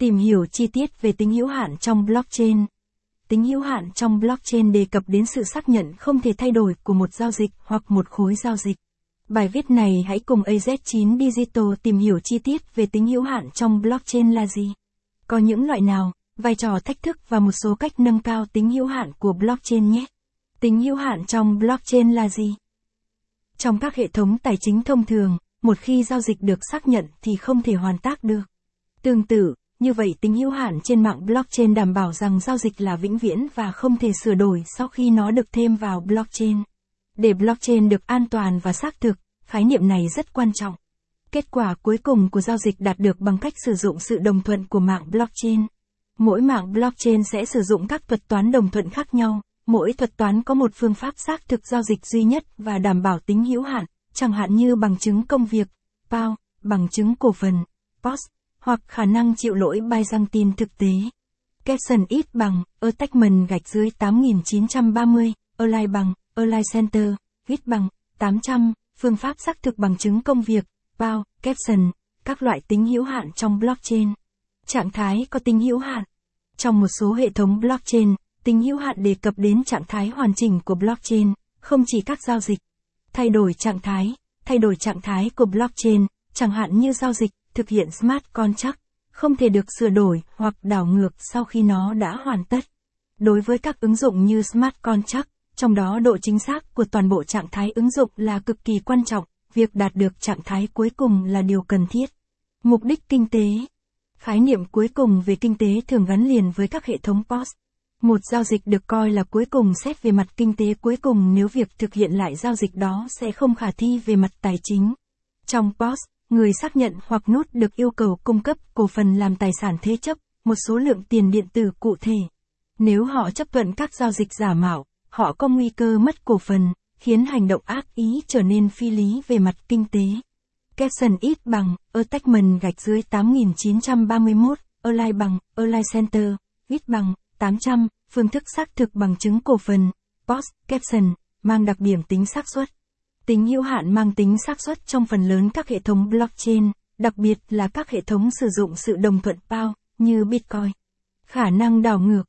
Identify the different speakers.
Speaker 1: Tìm hiểu chi tiết về tính hữu hạn trong blockchain. Tính hữu hạn trong blockchain đề cập đến sự xác nhận không thể thay đổi của một giao dịch hoặc một khối giao dịch. Bài viết này hãy cùng AZ9 Digital tìm hiểu chi tiết về tính hữu hạn trong blockchain là gì. Có những loại nào, vai trò thách thức và một số cách nâng cao tính hữu hạn của blockchain nhé. Tính hữu hạn trong blockchain là gì? Trong các hệ thống tài chính thông thường, một khi giao dịch được xác nhận thì không thể hoàn tác được. Tương tự, như vậy tính hữu hạn trên mạng blockchain đảm bảo rằng giao dịch là vĩnh viễn và không thể sửa đổi sau khi nó được thêm vào blockchain. Để blockchain được an toàn và xác thực, khái niệm này rất quan trọng. Kết quả cuối cùng của giao dịch đạt được bằng cách sử dụng sự đồng thuận của mạng blockchain. Mỗi mạng blockchain sẽ sử dụng các thuật toán đồng thuận khác nhau, mỗi thuật toán có một phương pháp xác thực giao dịch duy nhất và đảm bảo tính hữu hạn, chẳng hạn như bằng chứng công việc, PAO, bằng chứng cổ phần, POS, hoặc khả năng chịu lỗi Byzantine thực tế. Capson ít bằng, attachment gạch dưới 8930, align bằng, align center, viết bằng, 800, phương pháp xác thực bằng chứng công việc, bao caption, các loại tính hữu hạn trong blockchain. Trạng thái có tính hữu hạn. Trong một số hệ thống blockchain, tính hữu hạn đề cập đến trạng thái hoàn chỉnh của blockchain, không chỉ các giao dịch. Thay đổi trạng thái, thay đổi trạng thái của blockchain, chẳng hạn như giao dịch, thực hiện smart contract, không thể được sửa đổi hoặc đảo ngược sau khi nó đã hoàn tất. Đối với các ứng dụng như smart contract, trong đó độ chính xác của toàn bộ trạng thái ứng dụng là cực kỳ quan trọng, việc đạt được trạng thái cuối cùng là điều cần thiết. Mục đích kinh tế Khái niệm cuối cùng về kinh tế thường gắn liền với các hệ thống POS. Một giao dịch được coi là cuối cùng xét về mặt kinh tế cuối cùng nếu việc thực hiện lại giao dịch đó sẽ không khả thi về mặt tài chính. Trong POS, người xác nhận hoặc nút được yêu cầu cung cấp cổ phần làm tài sản thế chấp, một số lượng tiền điện tử cụ thể. Nếu họ chấp thuận các giao dịch giả mạo, họ có nguy cơ mất cổ phần, khiến hành động ác ý trở nên phi lý về mặt kinh tế. Capson ít bằng, attachment gạch dưới 8931, online bằng, online center, ít bằng, 800, phương thức xác thực bằng chứng cổ phần, post, caption, mang đặc điểm tính xác suất. Tính hữu hạn mang tính xác suất trong phần lớn các hệ thống blockchain, đặc biệt là các hệ thống sử dụng sự đồng thuận PAO, như Bitcoin. Khả năng đảo ngược.